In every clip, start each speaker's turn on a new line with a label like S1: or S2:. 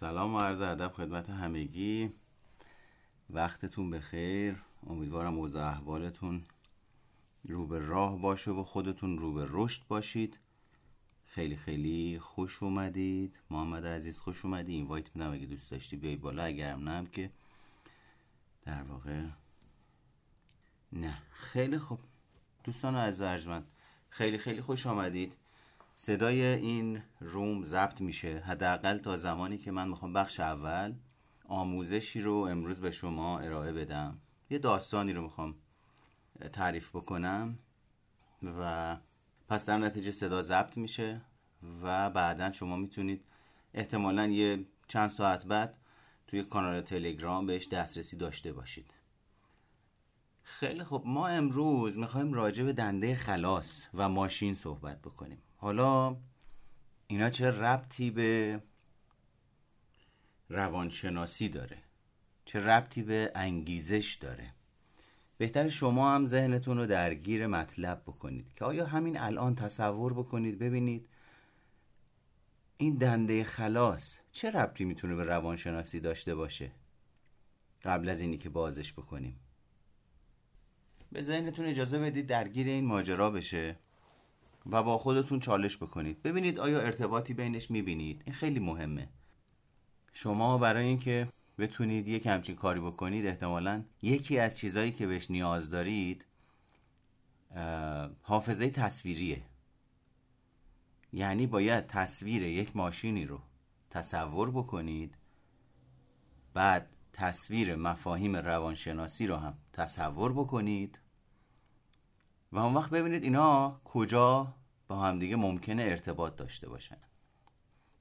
S1: سلام و عرض ادب خدمت همگی. وقتتون بخیر. امیدوارم اوضاع احوالتون رو به راه باشه و خودتون رو به رشد باشید. خیلی خیلی خوش اومدید. محمد عزیز خوش اومدی. این وایت میدم اگه دوست داشتی بیای بالا. اگرم نه که در واقع نه. خیلی خوب. دوستان از ارجمند خیلی خیلی خوش آمدید. صدای این روم ضبط میشه. حداقل تا زمانی که من می‌خوام بخش اول آموزشی رو امروز به شما ارائه بدم. یه داستانی رو می‌خوام تعریف بکنم و پس در نتیجه صدا ضبط میشه و بعدا شما می‌تونید احتمالا یه چند ساعت بعد توی کانال تلگرام بهش دسترسی داشته باشید. خیلی خب ما امروز می‌خوایم راجع به دنده خلاص و ماشین صحبت بکنیم. حالا اینا چه ربطی به روانشناسی داره؟ چه ربطی به انگیزش داره؟ بهتر شما هم ذهنتون رو درگیر مطلب بکنید که آیا همین الان تصور بکنید؟ ببینید این دنده خلاص چه ربطی می‌تونه به روانشناسی داشته باشه؟ قبل از اینی که بازش بکنیم. به ذهنتون اجازه بدید درگیر این ماجرا بشه. و با خودتون چالش بکنید. ببینید آیا ارتباطی بینش می‌بینید؟ این خیلی مهمه. شما برای اینکه بتونید یک همچین کاری بکنید احتمالا یکی از چیزهایی که بهش نیاز دارید حافظه تصویریه. یعنی باید تصویر یک ماشینی رو تصور بکنید بعد تصویر مفاهیم روانشناسی رو هم تصور بکنید. و اون وقت ببینید اینا کجا با همدیگه ممکنه ارتباط داشته باشن.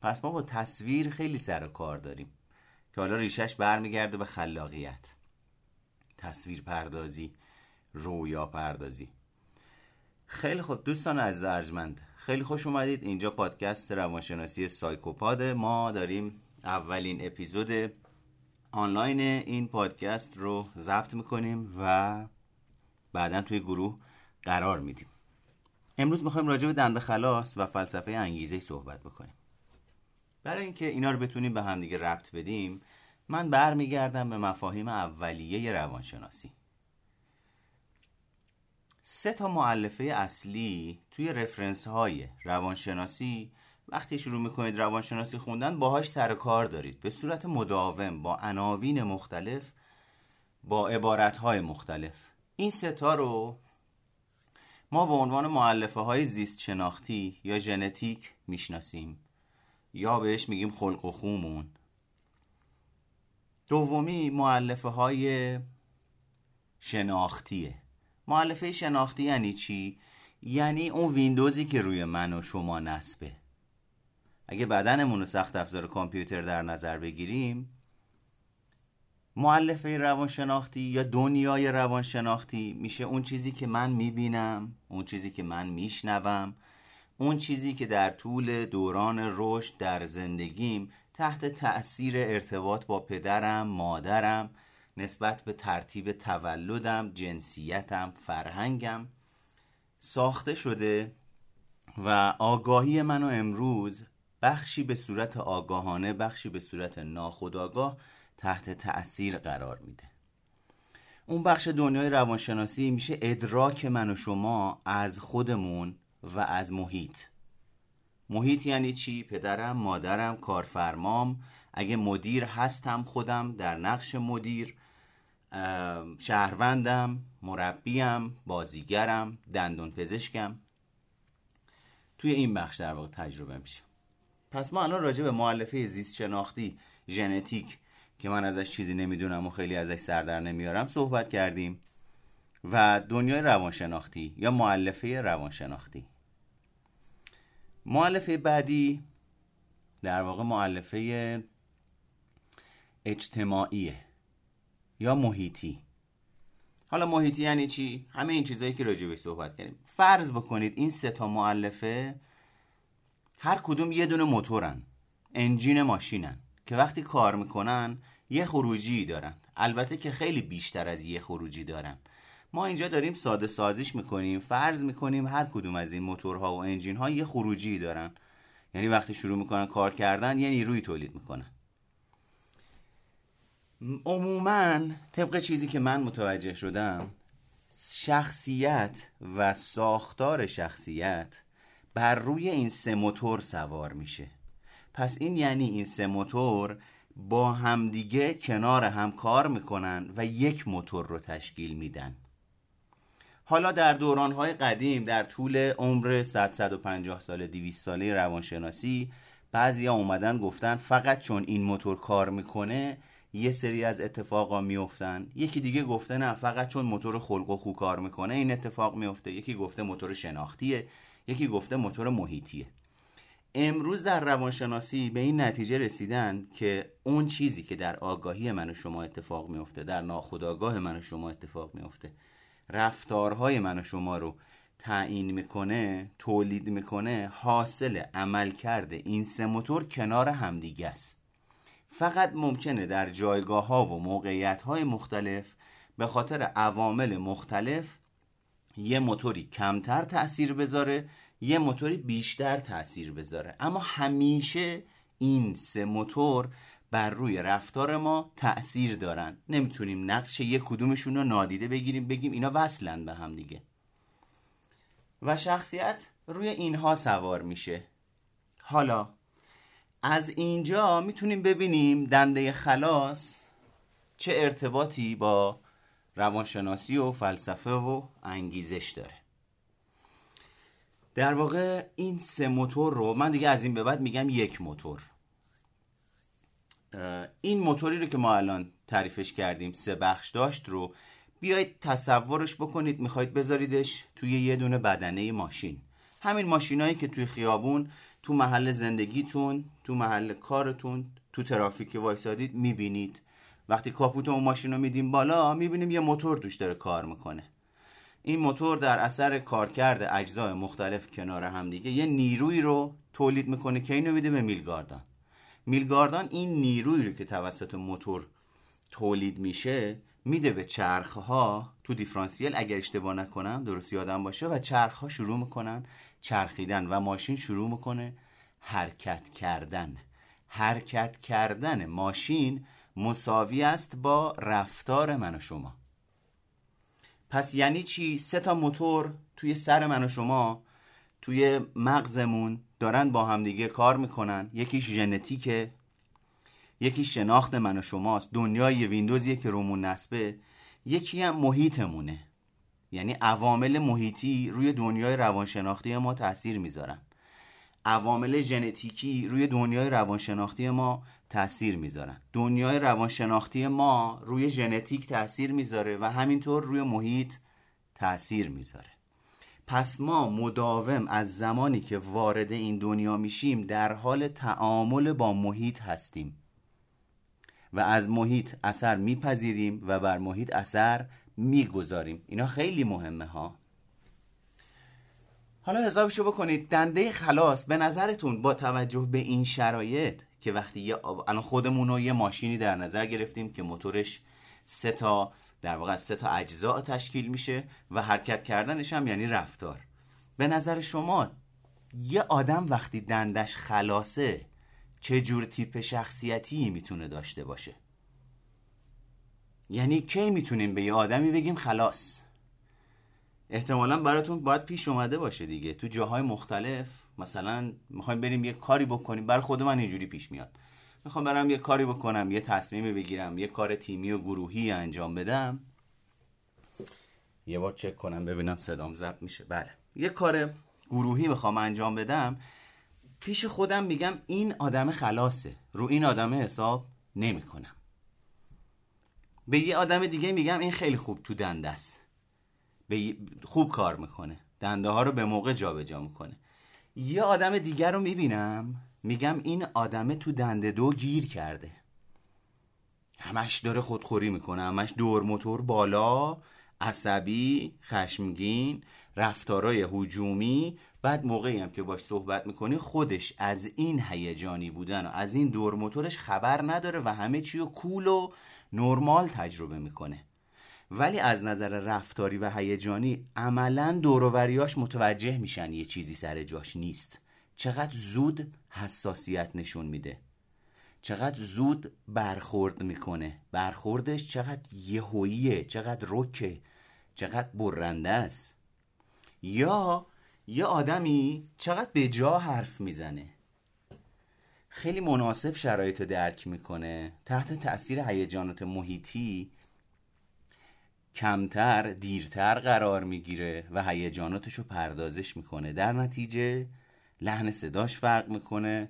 S1: پس ما با تصویر خیلی سر کار داریم که حالا ریشش برمیگرده به خلاقیت. تصویر پردازی رویا پردازی. خیلی خوب دوستان از ارجمند خیلی خوش اومدید. اینجا پادکست روانشناسی سایکوپاد ما داریم. اولین اپیزود آنلاین این پادکست رو ضبط می‌کنیم و بعدا توی گروه قرار میدیم. امروز می‌خوایم راجع به دنده خلاص و فلسفه انگیزه صحبت بکنیم. برای اینکه اینا رو بتونیم به همدیگه ربط بدیم من برمیگردم به مفاهیم اولیه روانشناسی. سه تا معلفه اصلی توی رفرنس های روانشناسی وقتی شروع می‌کنید روانشناسی خوندن باهاش سر کار دارید. به صورت مداوم با عناوین مختلف با عبارت های مختلف. این ستا رو ما به عنوان معلفه های زیست شناختی یا ژنتیک می‌شناسیم. یا بهش میگیم خلق و خومون دومی معلفه های شناختیه. معلفه شناختی یعنی چی؟ یعنی اون ویندوزی که روی من و شما نصبه. اگه بدنمون رو سخت افزار کامپیوتر در نظر بگیریم معلفه روانشناختی یا دنیای روانشناختی میشه اون چیزی که من می‌بینم اون چیزی که من میشنوم اون چیزی که در طول دوران رشد در زندگیم تحت تأثیر ارتباط با پدرم مادرم نسبت به ترتیب تولدم جنسیتم فرهنگم ساخته شده و آگاهی منو امروز بخشی به صورت آگاهانه بخشی به صورت ناخودآگاه تحت تأثیر قرار میده. اون بخش دنیای روانشناسی میشه ادراک من و شما از خودمون و از محیط. محیط یعنی چی؟ پدرم، مادرم، کارفرمام. اگه مدیر هستم خودم در نقش مدیر. شهروندم، مربیم، بازیگرم، دندون پزشکم. توی این بخش در واقع تجربه میشه. پس ما الان راجع به معلفه زیست شناختی ژنتیک که من ازش چیزی نمی‌دونم و خیلی ازش سر در نمیارم صحبت کردیم و دنیای روانشناختی یا معلفه روانشناختی. معلفه بعدی در واقع معلفه اجتماعیه یا محیطی. حالا محیطی یعنی چی؟ همه این چیزهایی که راجع صحبت کردیم. فرض بکنید این سه تا معلفه هر کدوم یه دونه موتورن انجین ماشینن. که وقتی کار می‌کنن یه خروجی دارن. البته که خیلی بیشتر از یه خروجی دارن. ما اینجا داریم ساده سازیش می‌کنیم فرض می‌کنیم هر کدوم از این موتورها و انجین ها یه خروجی دارن. یعنی وقتی شروع می‌کنن کار کردن یه نیروی تولید می‌کنن. عموما طبق چیزی که من متوجه شدم شخصیت و ساختار شخصیت بر روی این سه موتور سوار میشه. پس این یعنی این سه موتور با همدیگه کنار هم کار می‌کنن و یک موتور رو تشکیل میدن. حالا در دورانهای قدیم در طول عمر 100 150 سال 200 ساله روانشناسی بعضیا اومدن گفتن فقط چون این موتور کار می‌کنه یه سری از اتفاقا میفتن یکی دیگه گفته نه فقط چون موتور خلق و خو کار می‌کنه این اتفاق میفته یکی گفته موتور شناختیه یکی گفته موتور محیطیه. امروز در روانشناسی به این نتیجه رسیدن که اون چیزی که در آگاهی من و شما اتفاق میفته در ناخودآگاه من و شما اتفاق میفته رفتارهای من و شما رو تعیین می‌کنه تولید می‌کنه حاصل عمل کرده این سه موتور کنار همدیگه است. فقط ممکنه در جایگاه ها و موقعیت های مختلف به خاطر عوامل مختلف یه موتوری کمتر تاثیر بذاره یه موتوری بیشتر تاثیر بذاره. اما همیشه این سه موتور بر روی رفتار ما تاثیر دارن. نمی‌تونیم نقش یک کدومشون رو نادیده بگیریم بگیم اینا وصلن به هم دیگه. و شخصیت روی اینها سوار میشه. حالا از اینجا می‌تونیم ببینیم دنده خلاص چه ارتباطی با روانشناسی و فلسفه و انگیزش داره. در واقع این سه موتور رو من دیگه از این به بعد میگم یک موتور. این موتوری رو که ما الان تعریفش کردیم سه بخش داشت رو بیایید تصورش بکنید می‌خواید بذاریدش توی یه دونه بدنه ماشین. همین ماشینایی که توی خیابون تو محل زندگیتون تو محل کارتون تو ترافیک وایسادید می‌بینید. وقتی کاپوت اون ماشین رو میدیم بالا می‌بینیم یه موتور دوش داره کار می‌کنه. این موتور در اثر کارکرد اجزای مختلف کنار همدیگه یه نیروی رو تولید می‌کنه که اینو میده به میلگاردان میلگاردان این نیروی رو که توسط موتور تولید میشه میده به چرخ ها تو دیفرانسیل اگر اشتباه نکنم درست یادم باشه و چرخ ها شروع می‌کنن چرخیدن و ماشین شروع می‌کنه حرکت کردن. حرکت کردن ماشین مساوی است با رفتار من و شما. پس یعنی چی؟ سه تا موتور توی سر من و شما توی مغزمون دارن با همدیگه کار می‌کنن. یکیش ژنتیکه یکی شناخت من و شماست. دنیای ویندوزیه که رومون نسبه. یکی هم محیطمونه. یعنی عوامل محیطی روی دنیای روانشناختی ما تاثیر می‌ذارن. عوامل ژنتیکی روی دنیای روانشناختی ما تاثیر می‌ذارن. دنیای روانشناختی ما روی ژنتیک تاثیر می‌ذاره و همینطور روی محیط تاثیر می‌ذاره. پس ما مداوم از زمانی که وارد این دنیا میشیم در حال تعامل با محیط هستیم و از محیط اثر میپذیریم و بر محیط اثر می‌گذاریم. اینا خیلی مهمه ها. حالا حسابشو بکنید دنده خلاص به نظرتون با توجه به این شرایط که وقتی یه الان خودمون رو یه ماشینی در نظر گرفتیم که موتورش سه تا در واقع سه تا اجزا تشکیل میشه و حرکت کردنش هم یعنی رفتار. به نظر شما یه آدم وقتی دندش خلاصه چه جور تیپ شخصیتی می‌تونه داشته باشه؟ یعنی کی می‌تونیم به یه آدمی بگیم خلاص؟ احتمالا براتون باید پیش اومده باشه دیگه. تو جاهای مختلف مثلا می‌خوایم بریم یه کاری بکنیم. بر خود من اینجوری پیش میاد. می‌خوام برم یه کاری بکنم یه تصمیمی بگیرم یه کار تیمی و گروهی انجام بدم. یه بار چک کنم ببینم صدام ضبط میشه. بله. یه کار گروهی می‌خوام انجام بدم. پیش خودم میگم این آدم خلاصه. رو این آدم حساب نمی‌کنم. به یه آدم دیگه میگم این خیلی خوب تو دنده است به خوب کار می‌کنه. دنده ها رو به موقع جابجا جا می‌کنه. یه آدم دیگر رو می‌بینم میگم این آدم تو دنده دو گیر کرده. همش داره خودخوری می‌کنه همش دور موتور بالا عصبی خشمگین رفتارای هجومی. بعد موقعی هم که باش صحبت می‌کنی خودش از این هیجانی بودن و از این دور موتورش خبر نداره و همه چی رو کول و نرمال تجربه می‌کنه. ولی از نظر رفتاری و هیجانی عملا دوروریاش متوجه میشن یه چیزی سر جاش نیست. چقدر زود حساسیت نشون میده. چقدر زود برخورد می‌کنه. برخوردش چقدر یهوییه چقدر رکه چقدر برنده است. یا یه آدمی چقدر به جا حرف می‌زنه. خیلی مناسب شرایط درک می‌کنه. تحت تاثیر هیجانات محیطی کمتر دیرتر قرار می‌گیره و هیجاناتش رو پردازش می‌کنه. در نتیجه لحن صداش فرق می‌کنه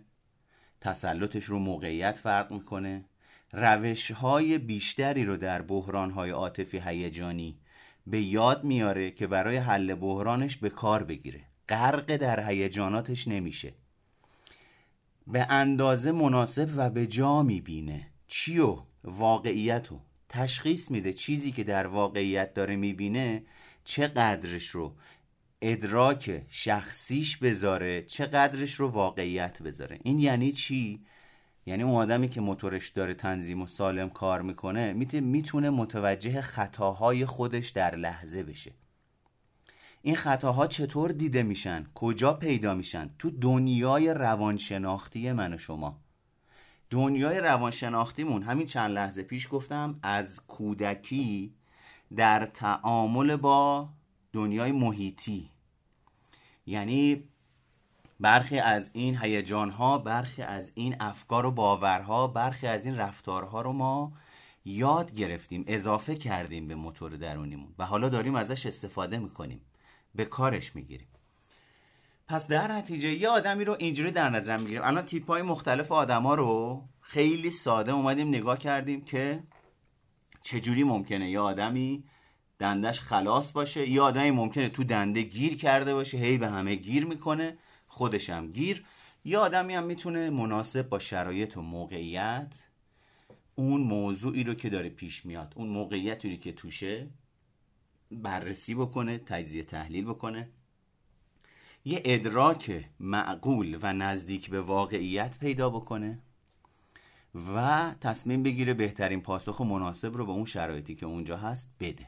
S1: تسلطش رو موقعیت فرق می‌کنه. روش های بیشتری رو در بحران های عاطفی هیجانی به یاد میاره که برای حل بحرانش به کار بگیره. غرق در هیجاناتش نمیشه. به اندازه مناسب و به جا می‌بینه. چیو واقعیتو تشخیص میده چیزی که در واقعیت داره می‌بینه چه قدرش رو ادراک شخصیش بذاره چه قدرش رو واقعیت بذاره. این یعنی چی؟ یعنی اون آدمی که موتورش داره تنظیم و سالم کار می‌کنه می‌تونه متوجه خطاهای خودش در لحظه بشه. این خطاها چطور دیده میشن؟ کجا پیدا میشن؟ تو دنیای روانشناختی من و شما. دنیای روانشناختیمون همین چند لحظه پیش گفتم از کودکی در تعامل با دنیای محیطی. یعنی برخی از این هیجان ها برخی از این افکار و باورها برخی از این رفتارها رو ما یاد گرفتیم اضافه کردیم به موتور درونیمون. و حالا داریم ازش استفاده می‌کنیم. به کارش می‌گیریم. پس در نتیجه یه آدمی رو اینجوری در نظر می‌گیریم. الان تیپ های مختلف آدما رو خیلی ساده اومدیم نگاه کردیم که چجوری ممکنه یه آدمی دندش خلاص باشه یه آدمی ممکنه تو دنده گیر کرده باشه هی به همه گیر می‌کنه خودش هم گیر. یه آدمی هم می‌تونه مناسب با شرایط و موقعیت اون موضوعی رو که داره پیش میاد اون موقعیتی که توشه بررسی بکنه تجزیه تحلیل بکنه. یه ادراک معقول و نزدیک به واقعیت پیدا بکنه و تصمیم بگیره بهترین پاسخ مناسب رو به اون شرایطی که اونجا هست بده.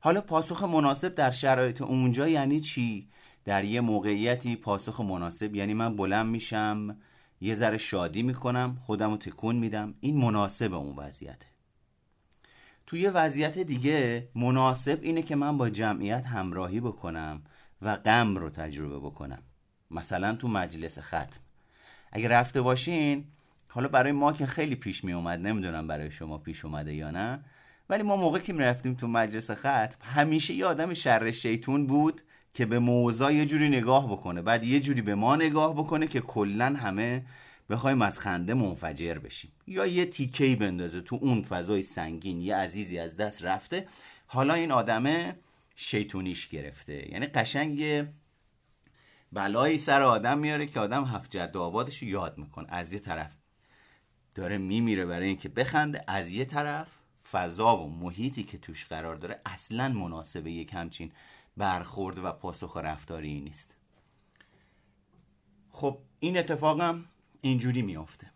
S1: حالا پاسخ مناسب در شرایط اونجا یعنی چی؟ در یه موقعیتی پاسخ مناسب یعنی من بلند میشم یه ذره شادی می‌کنم خودم رو تکون میدم. این مناسب اون وضعیته. توی وضعیت دیگه مناسب اینه که من با جمعیت همراهی بکنم. و غم رو تجربه بکنم. مثلا تو مجلس ختم. اگه رفته باشین حالا برای ما که خیلی پیش می اومد نمی‌دونم برای شما پیش اومده یا نه ولی ما موقع که رفتیم تو مجلس ختم همیشه یه آدم شر شیطون بود که به موضوع یه جوری نگاه بکنه. بعد یه جوری به ما نگاه بکنه که کلا همه بخوایم از خنده منفجر بشیم. یا یه تیکهی بندازه تو اون فضای سنگین یه عزیزی از دست رفته. حالا این آدمه شیطونیش گرفته. یعنی قشنگ بلایی سر آدم میاره که آدم هفت جد آبادش رو یاد می‌کنه. از یه طرف داره میمیره برای اینکه بخنده از یه طرف فضا و محیطی که توش قرار داره اصلا مناسبه یک همچین برخورد و پاسخ رفتاری نیست. خب این اتفاقم اینجوری میافته.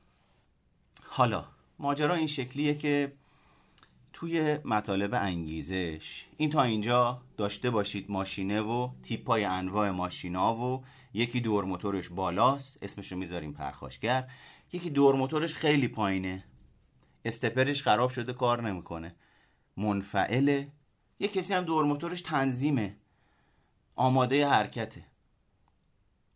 S1: حالا ماجرا این شکلیه که توی مطالب انگیزش. این تا اینجا داشته باشید ماشینه و تیپای انواع ماشینا و یکی دور موتورش بالاست اسمش رو می‌ذاریم پرخاشگر. یکی دور موتورش خیلی پایینه. استپرش خراب شده کار نمی‌کنه. منفعله. یه کسی هم دور موتورش تنظیمه. آماده حرکته.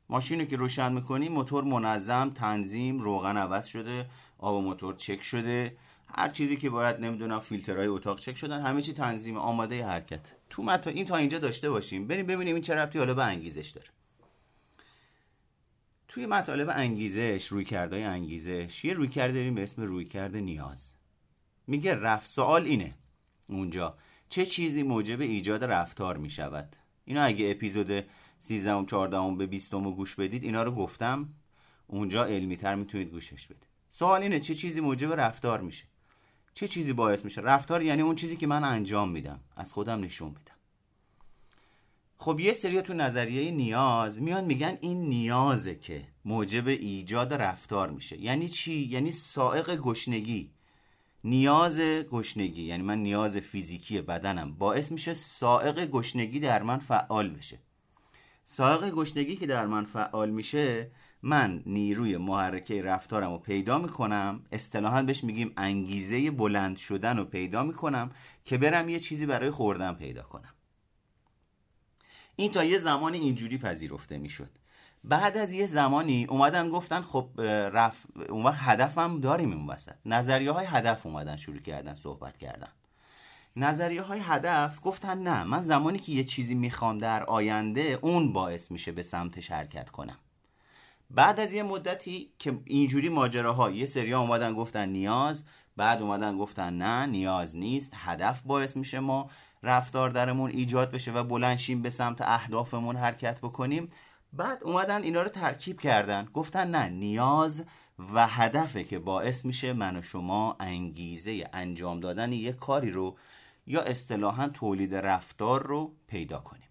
S1: ماشینی که روشن می‌کنی موتور منظم تنظیم روغن عوض شده آب موتور چک شده. هر چیزی که باید نمی‌دونم فیلترهای اتاق چک شدن همه چی تنظیم آماده حرکت. تو متا این تا اینجا داشته باشیم. بریم ببینیم این چه ربطی حالا به انگیزش داره. توی مطالب انگیزش روی کردهای انگیزش یه روی کرده داریم به اسم روی کرده نیاز. میگه رفت سوال اینه اونجا چه چیزی موجب ایجاد رفتار می‌شود؟ اینا اگه اپیزود 13 و 14 به 20 گوش بدید اینا رو گفتم. اونجا علمی تر می‌تونید گوشش بدید. سوال اینه چه چیزی موجب رفتار میشه؟ چه چیزی باعث میشه؟ رفتار یعنی اون چیزی که من انجام میدم. از خودم نشون میدم. خب یه سری تو نظریه نیاز میان میگن این نیازه که موجب ایجاد رفتار میشه. یعنی چی؟ یعنی سائق گشنگی. نیاز گشنگی یعنی من نیاز فیزیکی بدنم. باعث میشه سائق گشنگی در من فعال بشه. سائق گشنگی که در من فعال میشه من نیروی محرکه رفتارم رو پیدا می‌کنم اصطلاحا بهش میگیم انگیزه بلند شدن رو پیدا می‌کنم که برم یه چیزی برای خوردن پیدا کنم. این تا یه زمانی اینجوری پذیرفته می‌شد. بعد از یه زمانی اومدن گفتن خب رف... اون وقت هدفم داریم اون وسط. نظریه های هدف اومدن شروع کردن صحبت کردن. نظریه های هدف گفتن نه من زمانی که یه چیزی می‌خوام در آینده اون باعث میشه به سمتش حرکت کنم. بعد از یه مدتی که اینجوری ماجراها یه سری اومدن گفتن نیاز بعد اومدن گفتن نه نیاز نیست هدف باعث میشه ما رفتار درمون ایجاد بشه و بلنشیم به سمت اهدافمون حرکت بکنیم. بعد اومدن اینا رو ترکیب کردن گفتن نه نیاز و هدفه که باعث میشه من و شما انگیزه انجام دادن یک کاری رو یا اصطلاحا تولید رفتار رو پیدا کنیم.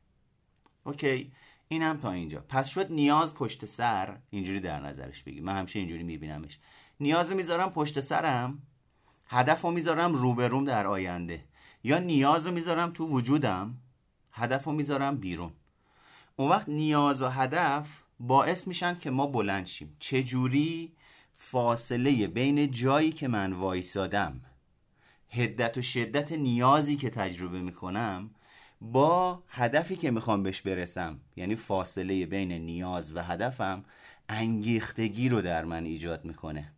S1: اوکی؟ این هم تا اینجا. پس شد نیاز پشت سر اینجوری در نظرش بگیم من همیشه اینجوری میبینمش. نیاز می‌ذارم پشت سرم هدف رو می‌ذارم روبروم در آینده. یا نیاز رو می‌ذارم تو وجودم هدف رو می‌ذارم بیرون. اون وقت نیاز و هدف باعث میشن که ما بلند شیم. چجوری؟ فاصله بین جایی که من وایسادم هدت و شدت نیازی که تجربه می‌کنم با هدفی که می‌خوام بهش برسم یعنی فاصله بین نیاز و هدفم انگیختگی رو در من ایجاد می‌کنه.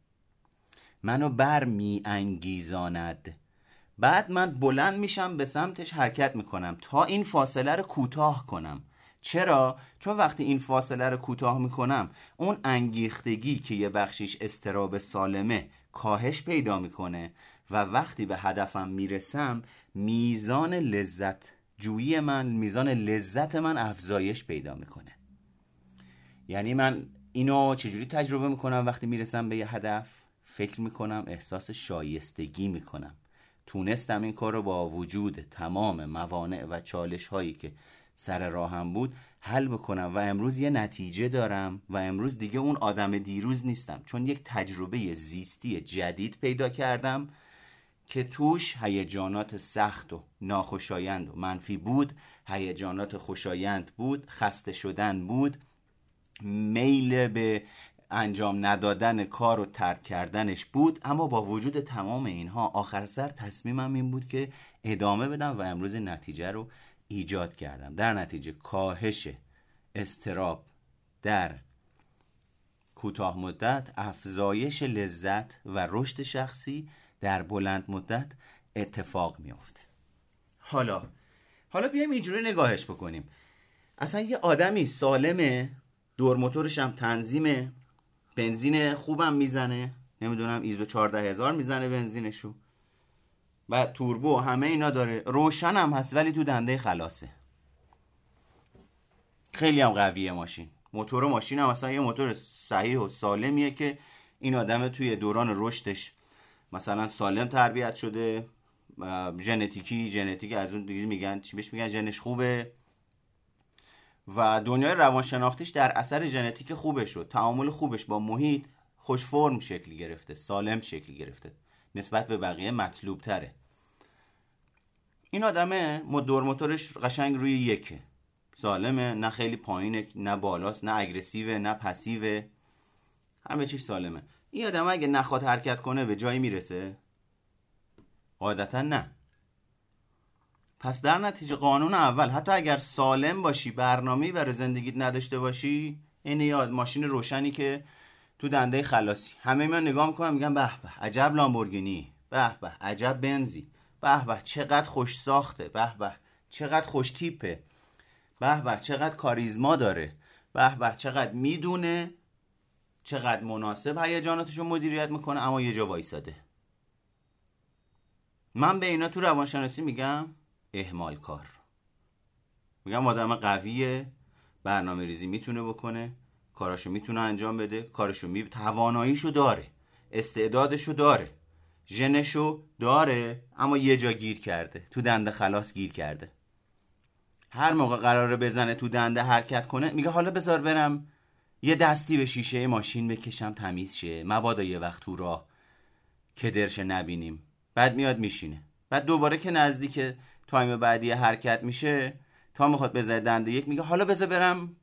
S1: منو بر می انگیزاند بعد من بلند میشم به سمتش حرکت می‌کنم تا این فاصله رو کوتاه کنم. چرا؟ چون وقتی این فاصله رو کوتاه می‌کنم اون انگیختگی که یه بخشیش استراب سالمه کاهش پیدا می‌کنه و وقتی به هدفم می‌رسم میزان لذت جویی من میزان لذت من افزایش پیدا می‌کنه. یعنی من اینو چجوری تجربه می‌کنم وقتی می‌رسم به یه هدف؟ فکر می‌کنم احساس شایستگی می‌کنم. تونستم این کار رو با وجود تمام موانع و چالش هایی که سر راهم بود حل بکنم و امروز یه نتیجه دارم و امروز دیگه اون آدم دیروز نیستم. چون یک تجربه زیستی جدید پیدا کردم که توش هیجانات سخت و ناخوشایند و منفی بود هیجانات خوشایند بود خسته شدن بود میل به انجام ندادن کار و ترک کردنش بود اما با وجود تمام اینها آخر سر تصمیمم این بود که ادامه بدم و امروز نتیجه رو ایجاد کردم. در نتیجه کاهش استراب در کوتاه مدت افزایش لذت و رشد شخصی در بلند مدت اتفاق میافته. حالا حالا بیایم اینجوری نگاهش بکنیم. اصلا یه آدمی سالمه دور موتورش هم تنظیمه بنزین خوبم می‌زنه. نمی‌دونم ایزو 14 هزار می‌زنه بنزینشو. و توربو همه اینا داره. روشن هم هست ولی تو دنده خلاصه. خیلی هم قویه ماشین. موتور ماشین هم اصلا یه موتور صحیح و سالمیه که این آدم توی دوران رشدش مثلا سالم تربیت شده ژنتیکی ژنتیک از اون دیگه میگن چی بهش میگن؟ ژنش خوبه. و دنیای روانشناختیش در اثر ژنتیک خوبش شد. تعامل خوبش با محیط خوش فرم شکل گرفته سالم شکل گرفته. نسبت به بقیه مطلوب تره این آدمه دور موتورش قشنگ روی یکه. سالمه نه خیلی پایینه نه بالاست نه اگرسیوه نه پسیوه. همه چیز سالمه. این آدم اگه نخواد حرکت کنه به جایی می‌رسه؟ قاعدتا نه. پس در نتیجه قانون اول حتی اگر سالم باشی برنامه‌ای برای زندگیت نداشته باشی این یاد ماشین روشنی که تو دنده خلاصی. همه من نگاه می‌کنم میگن به به عجب لامبورگینی به به عجب بنزی به به چقدر خوش ساخته به به چقدر خوش تیپه به به چقدر کاریزما داره به به چقدر می‌دونه. چقدر مناسب هیجاناتش رو مدیریت می‌کنه اما یه جا وایساده. من به اینا تو روانشناسی میگم اهمال کار. میگم آدم قویه برنامه ریزی می‌تونه بکنه کاراشو می‌تونه انجام بده کارشو می تواناییشو داره استعدادشو داره ژنشو داره اما یه جا گیر کرده تو دنده خلاص گیر کرده. هر موقع قراره بزنه تو دنده حرکت کنه میگه حالا بذار برم یه دستی به شیشه ماشین بکشم تمیز شه. مبادا یه وقت تو راه کدرش نبینیم. بعد میاد میشینه. بعد دوباره که نزدیک تایم بعدی حرکت میشه تا می‌خواد بزنه دنده یک میگه حالا بذار برم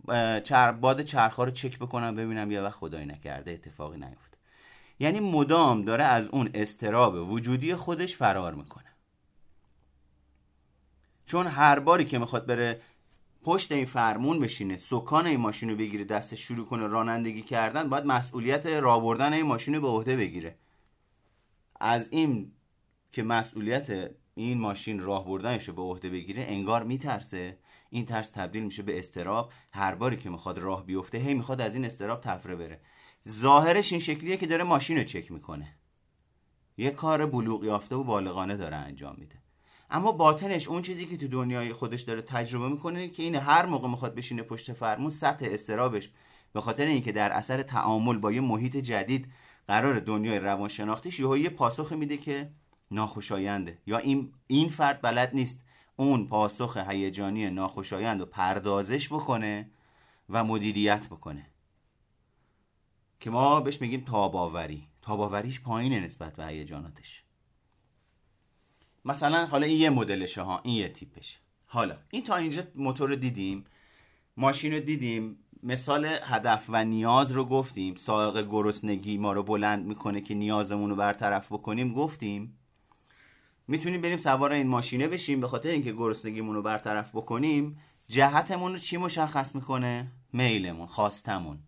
S1: چر باد چرخا رو چک بکنم ببینم یه وقت خدایی نکرده اتفاقی نیفته. یعنی مدام داره از اون استراب وجودی خودش فرار می‌کنه. چون هر باری که می‌خواد بره پشت این فرمون بشینه سکان این ماشین رو بگیره دستش شروع کنه رانندگی کردن باید مسئولیت راه بردن این ماشین رو به عهده بگیره. از این که مسئولیت این ماشین راه بردنش رو به عهده بگیره انگار میترسه. این ترس تبدیل میشه به استراب. هر باری که می‌خواد راه بیفته هی می‌خواد از این استراب تفره بره. ظاهرش این شکلیه که داره ماشین رو چک می‌کنه. یه کار بلوغ یافته و بالغانه داره انجام میده. اما باطنش اون چیزی که تو دنیای خودش داره تجربه می‌کنه که این هر موقع می‌خواد بشینه پشت فرمون سطح استرابش به خاطر اینکه در اثر تعامل با یه محیط جدید قرار دنیای روانشناختیش یهو یه پاسخ میده که ناخوشاینده. یا این این فرد بلد نیست اون پاسخ هیجانی ناخوشایند رو پردازش بکنه و مدیریت بکنه. که ما بهش میگیم تاباوری. تاباوریش پایینه نسبت به هیجاناتش. مثلا حالا این یه مدلشه ها این یه تیپشه. حالا این تا اینجا موتور رو دیدیم ماشین رو دیدیم مثال هدف و نیاز رو گفتیم سائق گرسنگی ما رو بلند می‌کنه که نیازمون رو برطرف بکنیم گفتیم. می‌تونیم بریم سوار این ماشینه بشیم به خاطر اینکه گرسنگیمون رو برطرف بکنیم جهتمون رو چی مشخص می‌کنه؟ میلمون خواستمون.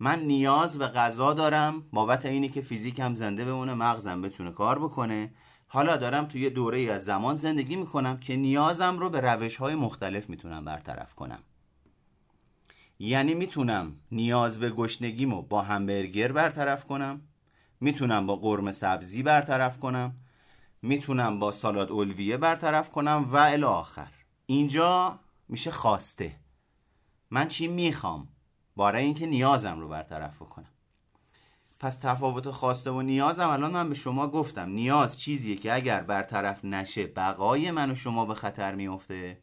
S1: من نیاز به غذا دارم بابت اینی که فیزیکم زنده بمونه مغزم بتونه کار بکنه. حالا دارم توی دوره ای از زمان زندگی می‌کنم که نیازم رو به روش های مختلف می‌تونم برطرف کنم. یعنی می‌تونم نیاز به گشنگیمو با همبرگر برطرف کنم می‌تونم با قرمه سبزی برطرف کنم می‌تونم با سالاد اولویه برطرف کنم و الی آخر. اینجا میشه خواسته. من چی می‌خوام؟ برای اینکه نیازم رو برطرف کنم پس تفاوت خواسته و نیازم الان من به شما گفتم. نیاز چیزیه که اگر برطرف نشه بقای من و شما به خطر میفته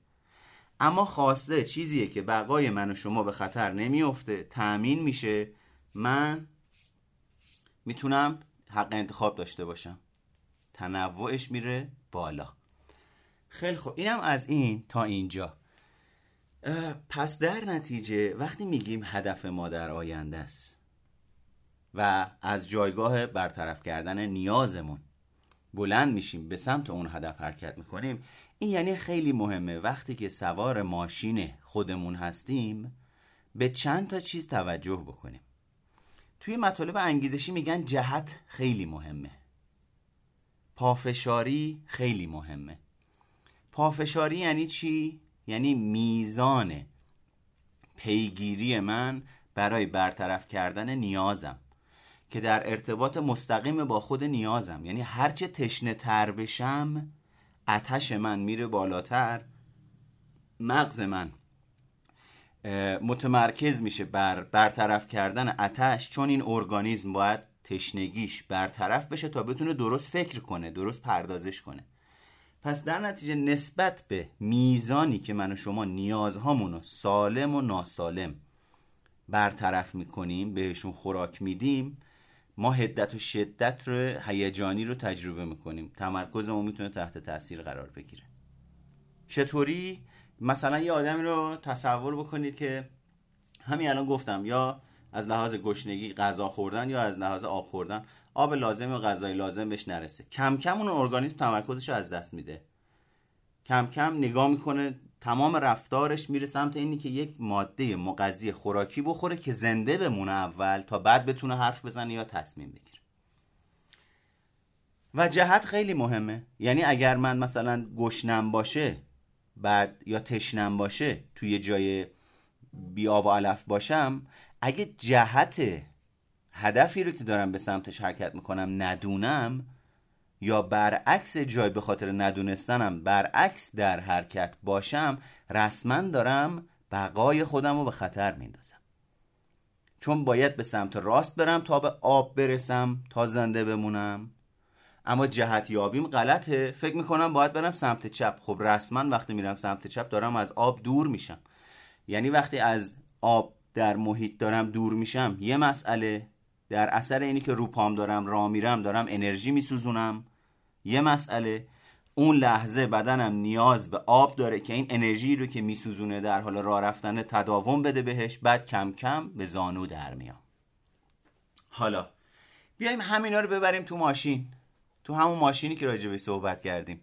S1: اما خواسته چیزیه که بقای من و شما به خطر نمیفته تأمین میشه. من می‌تونم حق انتخاب داشته باشم. تنوعش میره بالا. خیلی خوب. اینم از این تا اینجا. پس در نتیجه وقتی میگیم هدف ما در آینده است و از جایگاه برطرف کردن نیازمون بلند میشیم به سمت اون هدف حرکت می‌کنیم. این یعنی خیلی مهمه. وقتی که سوار ماشین خودمون هستیم به چند تا چیز توجه بکنیم. توی مطالب انگیزشی میگن جهت خیلی مهمه. پافشاری خیلی مهمه. پافشاری یعنی چی؟ یعنی میزان پیگیری من برای برطرف کردن نیازم. که در ارتباط مستقیم با خود نیازم. یعنی هرچه تشنه تر بشم اتش من میره بالاتر مغز من متمرکز میشه بر برطرف کردن اتش چون این ارگانیزم باید تشنگیش برطرف بشه تا بتونه درست فکر کنه درست پردازش کنه. پس در نتیجه نسبت به میزانی که من و شما نیازهامون سالم و ناسالم برطرف می‌کنیم بهشون خوراک میدیم ما هدت و شدت رو هیجانی رو تجربه می‌کنیم. تمرکزمون می‌تونه تحت تاثیر قرار بگیره. چطوری؟ مثلا یه آدمی رو تصور بکنید که همین الان گفتم یا از لحاظ گشنگی غذا خوردن یا از لحاظ آب خوردن آب لازم و غذای لازم بهش نرسه. کم کم اون ارگانیسم تمرکزش رو از دست میده. کم کم نگاه می‌کنه تمام رفتارش میره سمت اینی که یک ماده مغذی خوراکی بخوره که زنده بمونه اول تا بعد بتونه حرف بزنه یا تصمیم بگیره. و جهت خیلی مهمه. یعنی اگر من مثلا گشنم باشه بعد یا تشنم باشه توی جای بی آب و علف باشم اگه جهت هدفی رو که دارم به سمتش حرکت می‌کنم ندونم یا برعکس جای به خاطر ندونستنم برعکس در حرکت باشم رسما دارم بقای خودم رو به خطر میندازم چون باید به سمت راست برم تا به آب برسم تا زنده بمونم. اما جهت یابیم غلطه. فکر می‌کنم باید برم سمت چپ. خب رسما وقتی میرم سمت چپ دارم از آب دور میشم. یعنی وقتی از آب در محیط دارم دور میشم یه مسئله در اثر اینی که رو پام دارم راه میرم دارم انرژی میسوزونم. یه مسئله. اون لحظه بدنم نیاز به آب داره که این انرژی رو که میسوزونه در حال راه رفتن تداوم بده بهش بعد کم کم به زانو در میام. حالا بیایم همینا رو ببریم تو ماشین. تو همون ماشینی که راجع به صحبت کردیم.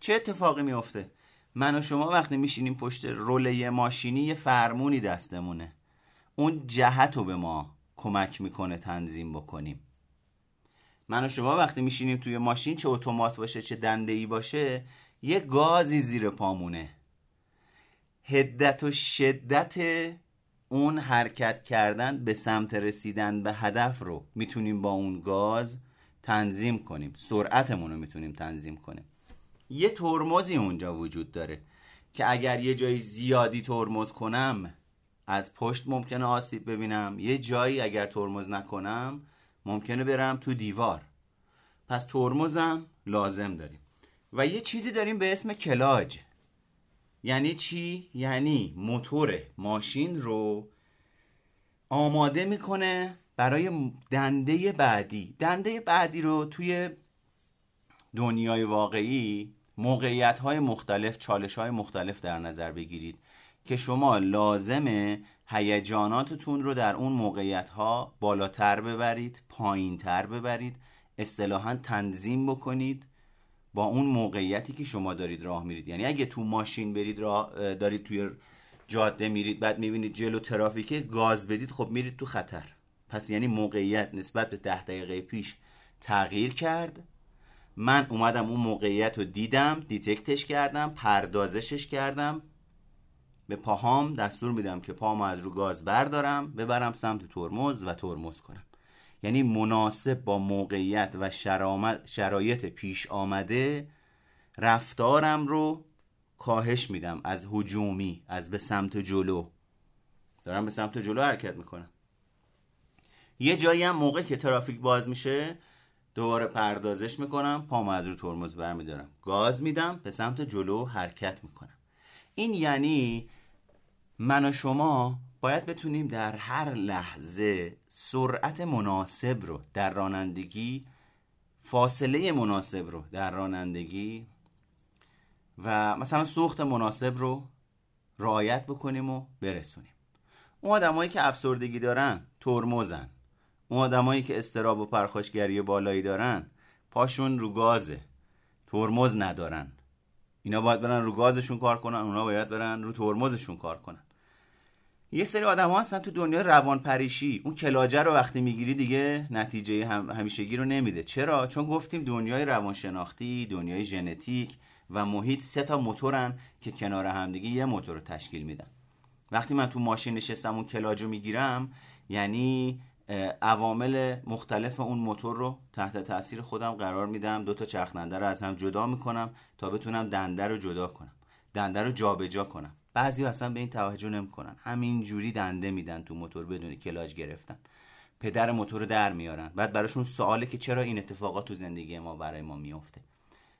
S1: چه اتفاقی میفته من و شما وقتی میشینیم پشت روله ماشینی یه فرمونی دستمونه. اون جهت رو به ما کمک می‌کنه تنظیم بکنیم. من و شما وقتی میشینیم توی ماشین چه اتومات باشه چه دنده ای باشه یه گازی زیر پامونه. هدت و شدت اون حرکت کردن به سمت رسیدن به هدف رو می‌تونیم با اون گاز تنظیم کنیم. سرعتمون رو می‌تونیم تنظیم کنیم. یه ترمزی اونجا وجود داره که اگر یه جایی زیادی ترمز کنم از پشت ممکنه آسیب ببینم. یه جایی اگر ترمز نکنم ممکنه برم تو دیوار. پس ترمزم لازم داریم. و یه چیزی داریم به اسم کلاج. یعنی چی؟ یعنی موتور ماشین رو آماده می‌کنه برای دنده بعدی. دنده بعدی رو توی دنیای واقعی موقعیت های مختلف چالش های مختلف در نظر بگیرید. که شما لازمه هیجاناتتون رو در اون موقعیت ها بالاتر ببرید پایین تر ببرید اصطلاحا تنظیم بکنید با اون موقعیتی که شما دارید راه میرید. یعنی اگه تو ماشین برید راه دارید توی جاده میرید بعد می‌بینید جلو ترافیکه گاز بدید خب میرید تو خطر. پس یعنی موقعیت نسبت به ده دقیقه پیش تغییر کرد. من اومدم اون موقعیت رو دیدم دیتکتش کردم پردازشش کردم. به پاهام دستور میدم که پامو از رو گاز بردارم ببرم سمت ترمز و ترمز کنم. یعنی مناسب با موقعیت و شرایط پیش آمده رفتارم رو کاهش میدم از هجومی از به سمت جلو. دارم به سمت جلو حرکت می‌کنم. یه جایی هم موقع که ترافیک باز میشه دوباره پردازش می‌کنم پام از رو ترمز برمیدارم. گاز میدم به سمت جلو حرکت می‌کنم. این یعنی من و شما باید بتونیم در هر لحظه سرعت مناسب رو در رانندگی فاصله مناسب رو در رانندگی و مثلا سوخت مناسب رو رعایت بکنیم و برسونیم. اون آدمایی که افسردگی دارن ترمزن. اون آدمایی که استراب و پرخاشگری بالایی دارن پاشون رو گازه. ترمز ندارن. اینا باید برن رو گازشون کار کنن اونا باید برن رو ترمزشون کار کنن. یه سری آدم ها هستن تو دنیا روان پریشی اون کلاجه رو وقتی می‌گیری دیگه نتیجه هم همیشگی رو نمیده. چرا؟ چون گفتیم دنیای روانشناختی دنیای ژنتیک و محیط سه تا موتورن که کنار همدیگه یه موتور رو تشکیل میدن. وقتی من تو ماشین نشستم اون کلاج رو می‌گیرم یعنی عوامل مختلف اون موتور رو تحت تاثیر خودم قرار میدم. دو تا چرخنده رو از هم جدا می‌کنم تا بتونم دنده رو جدا کنم. دنده رو جابجا کنم. بعضی اصلا به این توجه نمی‌کنن. همین جوری دنده میدن تو موتور بدون کلاج گرفتن. پدر موتور رو در میارن. بعد براشون سواله که چرا این اتفاقات تو زندگی ما برای ما میفته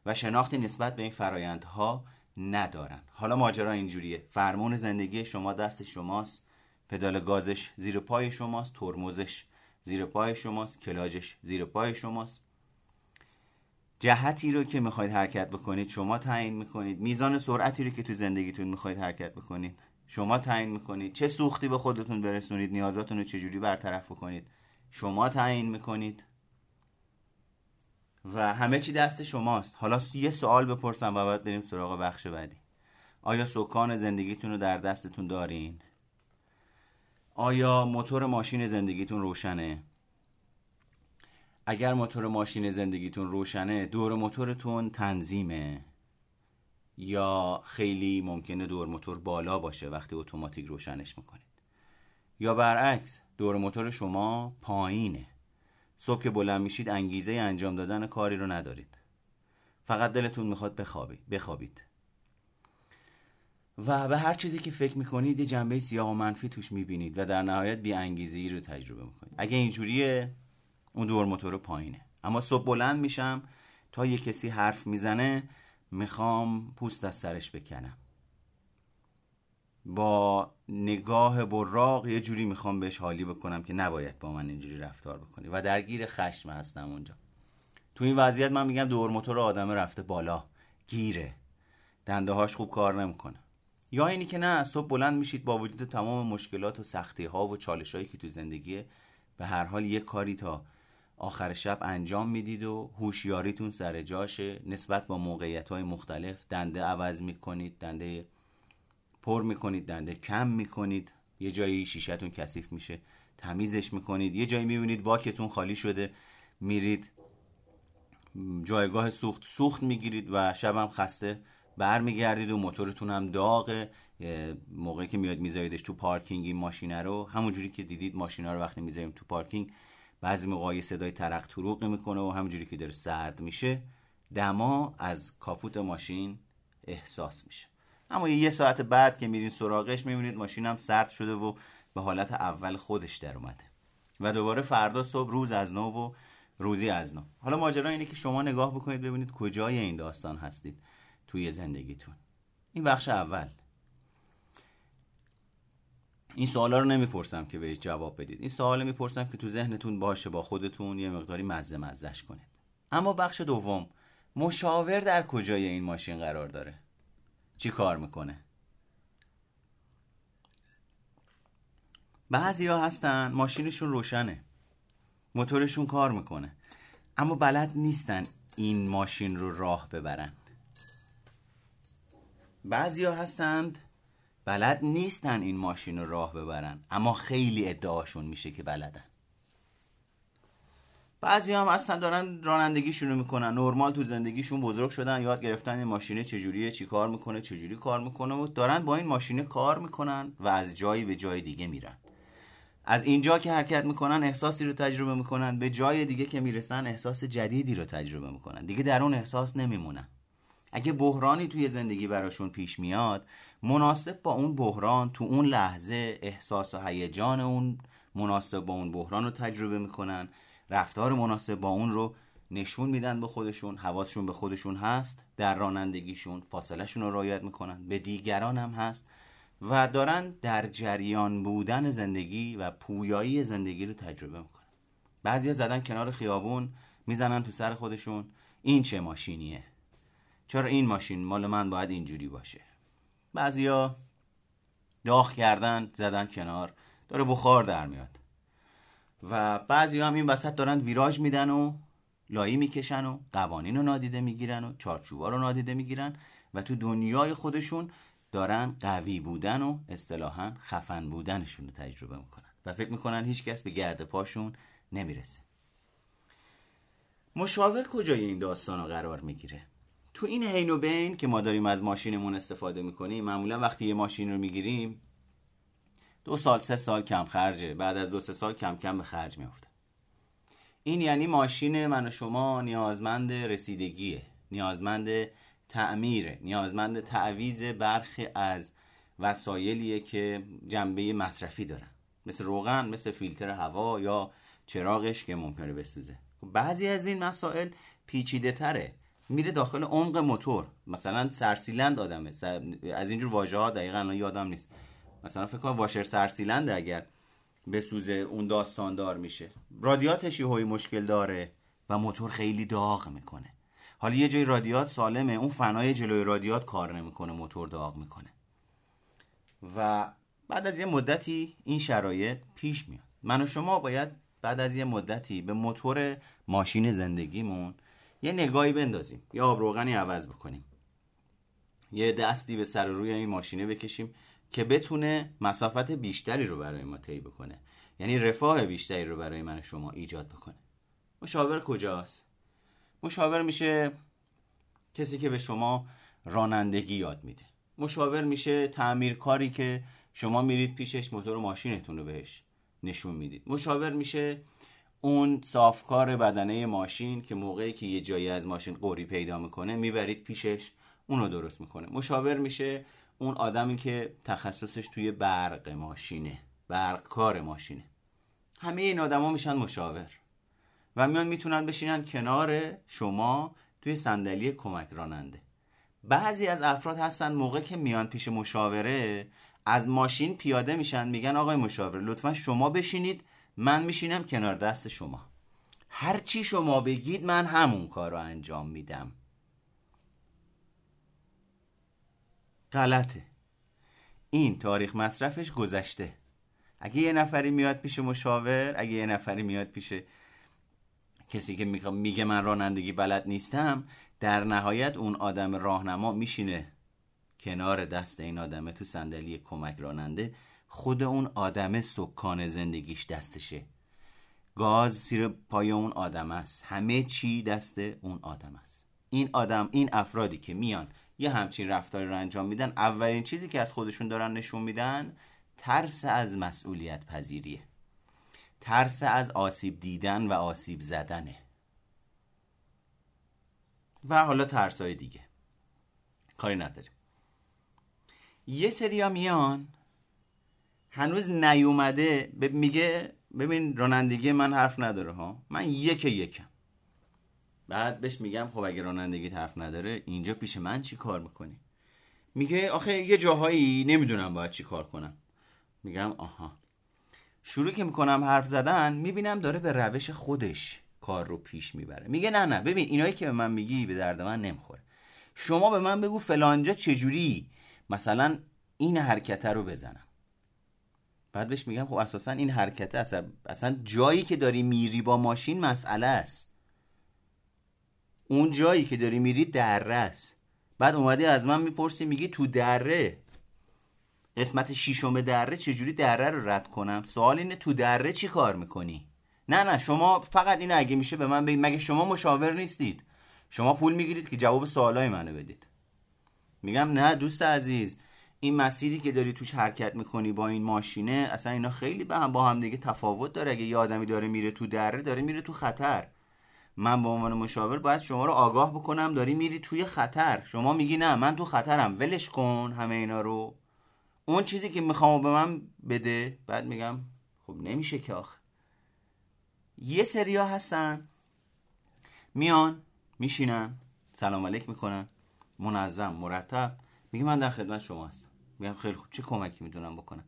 S1: و شناختی نسبت به این فرایندها ندارن. حالا ماجرا اینجوریه. فرمون زندگی شما دست شماست. پدال گازش زیر پای شماست. ترمزش زیر پای شماست. کلاجش زیر پای شماست. جهتی رو که می‌خواید حرکت بکنید شما تعیین می‌کنید. میزان سرعتی رو که تو زندگیتون می‌خواید حرکت بکنید شما تعیین می‌کنید. چه سوختی به خودتون برسونید نیازاتون رو چجوری برطرف بکنید شما تعیین می‌کنید. و همه چی دست شماست. حالا یه سوال بپرسم و بعد بریم سراغ بخش بعدی. آیا سکان زندگیتون رو در دستتون دارین؟ آیا موتور ماشین زندگیتون روشنه؟ اگر موتور ماشین زندگیتون روشنه دور موتورتون تنظیمه. یا خیلی ممکنه دور موتور بالا باشه وقتی اتوماتیک روشنش می‌کنید. یا برعکس دور موتور شما پایینه. صبح که بلند میشید انگیزه انجام دادن کاری رو ندارید. فقط دلتون می‌خواد بخوابید بخوابید. و به هر چیزی که فکر می‌کنید یه جنبه سیاه و منفی توش می‌بینید و در نهایت بی انگیزی رو تجربه می‌کنید. اگه اینجوریه اون دور موتور پایینه. اما صبح بلند میشم تا یه کسی حرف می‌زنه می‌خوام پوست از سرش بکنم. با نگاه براق یه جوری می‌خوام بهش حالی بکنم که نباید با من اینجوری رفتار بکنی. و درگیر خشم هستم اونجا. تو این وضعیت من میگم دور موتور آدم رفته بالا. گیره. دنده هاش خوب کار نمی‌کنه. یا اینی که نه صبح بلند میشید با وجود تمام مشکلات و سختی ها و چالش هایی که تو زندگیه به هر حال یه کاری تا آخر شب انجام می‌دید و هوشیاریتون سر جاشه. نسبت با موقعیت های مختلف دنده عوض می‌کنید دنده پر می‌کنید دنده کم می‌کنید. یه جایی شیشتون کثیف میشه تمیزش می‌کنید. یه جایی می‌بینید باکتون خالی شده میرید جایگاه سوخت سوخت می‌گیرید و شبم خسته برمیگردید و موتورتون هم داغه. موقعی که میاد میذاریدش تو پارکینگ این ماشینه رو. همونجوری که دیدید ماشینا رو وقتی می‌ذاریم تو پارکینگ بعضی موقع صدای ترق تروق می‌کنه و همونجوری که داره سرد میشه دما از کاپوت ماشین احساس میشه. اما یه ساعت بعد که میرین سراغش می‌بینید ماشین هم سرد شده و به حالت اول خودش در اومده و دوباره فردا صبح روز از نو و روزی از نو. حالا ماجرا اینه که شما نگاه بکنید ببینید کجای این داستان هستید توی زندگیتون. این بخش اول. این سوالا رو نمی‌پرسم که بهش جواب بدید. این سوال می‌پرسم که تو ذهنتون باشه با خودتون یه مقداری مزه مزهش کنید. اما بخش دوم مشاور در کجای این ماشین قرار داره؟ چی کار می‌کنه؟ بعضی ها هستن ماشینشون روشنه. موتورشون کار می‌کنه. اما بلد نیستن این ماشین رو راه ببرن. بعضی ها هستند بلد نیستن این ماشین رو راه ببرن. اما خیلی ادعاشون میشه که بلدن. بعضی هم اصلا دارن رانندگیشون رو می‌کنن. نرمال تو زندگیشون بزرگ شدن. یاد گرفتن این ماشینه چجوریه چی کار می‌کنه چجوری کار می‌کنه و دارن با این ماشینه کار می‌کنن و از جایی به جای دیگه میرن. از اینجا که حرکت می‌کنن احساسی رو تجربه می‌کنن. به جای دیگه که می‌رسن احساس جدیدی رو تجربه می‌کنن. دیگه در اون احساس نمیمونن. اگه بحرانی توی زندگی براشون پیش میاد مناسب با اون بحران تو اون لحظه احساس و هیجان اون مناسب با اون بحران رو تجربه می‌کنن. رفتار مناسب با اون رو نشون میدن به خودشون حواسشون به خودشون هست در رانندگیشون فاصلهشون رو رعایت می‌کنن به دیگران هم هست و دارن در جریان بودن زندگی و پویایی زندگی رو تجربه می‌کنن. بعضیا زدن کنار خیابون می‌زنن تو سر خودشون. این چه ماشینیه؟ چرا این ماشین مال من باید اینجوری باشه؟ بعضیا داغ کردن زدن کنار داره بخار در میاد. و بعضی هم این وسط دارن ویراج میدن و لایی می‌کشن و قوانین رو نادیده می‌گیرن و چارچوبا رو نادیده می‌گیرن و تو دنیای خودشون دارن قوی بودن و اصطلاحا خفن بودنشون رو تجربه می‌کنن. و فکر می‌کنن هیچ کس به گرد پاشون نمی‌رسه. مشاور کجای این داستان رو قرار می‌گیره؟ تو این حین و بین که ما داریم از ماشینمون استفاده می‌کنیم معمولا وقتی یه ماشین رو می‌گیریم دو سال سه سال کم خرجه. بعد از دو سه سال کم کم به خرج میافته. این یعنی ماشین من و شما نیازمند رسیدگیه نیازمند تعمیره نیازمند تعویز برخی از وسایلیه که جنبه مصرفی دارن. مثل روغن مثل فیلتر هوا یا چراغش که ممکنه بسوزه. خب بعضی از این مسائل پیچیده تره میره داخل عمق موتور. مثلا سرسیلند آدمه. از اینجور واژه ها دقیقا یادم نیست. مثلا فکر کنم واشر سرسیلند اگر بسوزه اون داستاندار میشه. رادیاتش یه مشکل داره و موتور خیلی داغ می‌کنه. حالا یه جای رادیات سالمه. اون فنای جلوی رادیات کار نمی‌کنه موتور داغ می‌کنه. و بعد از یه مدتی این شرایط پیش میاد. من و شما باید بعد از یه مدتی به موتور ماشین زندگیمون یه نگاهی بندازیم یه آب روغنی عوض بکنیم. یه دستی به سر روی این ماشینه بکشیم که بتونه مسافت بیشتری رو برای ما طی بکنه. یعنی رفاه بیشتری رو برای من شما ایجاد بکنه. مشاور کجاست؟ مشاور میشه کسی که به شما رانندگی یاد میده. مشاور میشه تعمیرکاری که شما میرید پیشش موتور ماشینتون رو بهش نشون می‌دید. مشاور میشه اون صافکار بدنه ماشین که موقعی که یه جایی از ماشین قوری پیدا می‌کنه می‌برید پیشش اون رو درست می‌کنه. مشاور میشه اون آدمی که تخصصش توی برق ماشینه برق کار ماشینه. همه این آدما میشن مشاور و میان می‌تونن بشینن کنار شما توی صندلی کمک راننده. بعضی از افراد هستن موقع که میان پیش مشاوره از ماشین پیاده میشن میگن آقای مشاور لطفا شما بشینید من میشینم کنار دست شما. هرچی شما بگید من همون کار رو انجام میدم. غلطه. این تاریخ مصرفش گذشته. اگه یه نفری میاد پیش مشاور اگه یه نفری میاد پیش کسی که میگه من رانندگی بلد نیستم در نهایت اون آدم راهنما میشینه کنار دست این آدمه تو صندلی کمک راننده. خود اون آدم سکان زندگیش دستشه. گاز زیر پای اون آدم است. همه چی دست اون آدم است. این آدم این افرادی که میان یه همچین رفتاری رو انجام میدن اولین چیزی که از خودشون دارن نشون میدن ترس از مسئولیت پذیریه. ترس از آسیب دیدن و آسیب زدنه. و حالا ترس های دیگه. کاری نداریم. یه سریا میان هنوز نیومده میگه ببین رانندگی من حرف نداره ها. من یک یکم. بعد بهش میگم خب اگه رانندگی حرف نداره اینجا پیش من چی کار می‌کنی؟ میگه آخه یه جاهایی نمی‌دونم باید چی کار کنم. میگم آها. شروع که می‌کنم حرف زدن می‌بینم داره به روش خودش کار رو پیش می‌بره. میگه نه نه ببین اینایی که به من میگی به درد من نمی‌خوره. شما به من بگو فلانجا چجوری مثلا این حرکته رو بزنم. بعد بهش میگم خب اساسا این حرکته اصلا, اصلا جایی که داری میری با ماشین مسئله است. اون جایی که داری میری دره است. بعد اومدی از من می‌پرسی میگی تو دره. قسمت شیشم دره چجوری دره رو رد کنم؟ سوال اینه تو دره چی کار می‌کنی؟ نه نه شما فقط اینو اگه میشه به من بگید. مگه شما مشاور نیستید؟ شما پول می‌گیرید که جواب سوالای منو بدید. میگم نه دوست عزیز. این مسیری که داری توش حرکت می‌کنی با این ماشینه اصلا اینا خیلی به هم با هم دیگه تفاوت داره. اگه یه آدمی داره میره تو دره داره میره تو خطر. من به عنوان مشاور باید شما رو آگاه بکنم داری میری توی خطر. شما میگی نه من تو خطرم. ولش کن همه اینا رو. اون چیزی که می‌خوام به من بده بعد میگم خب نمیشه که آخه. یه سریا هستن میان میشینن سلام علیک می‌کنن منظم مرتب. میگه من در خدمت شما هستم. میگم خیلی خوب. چه کمکی می‌تونم بکنم؟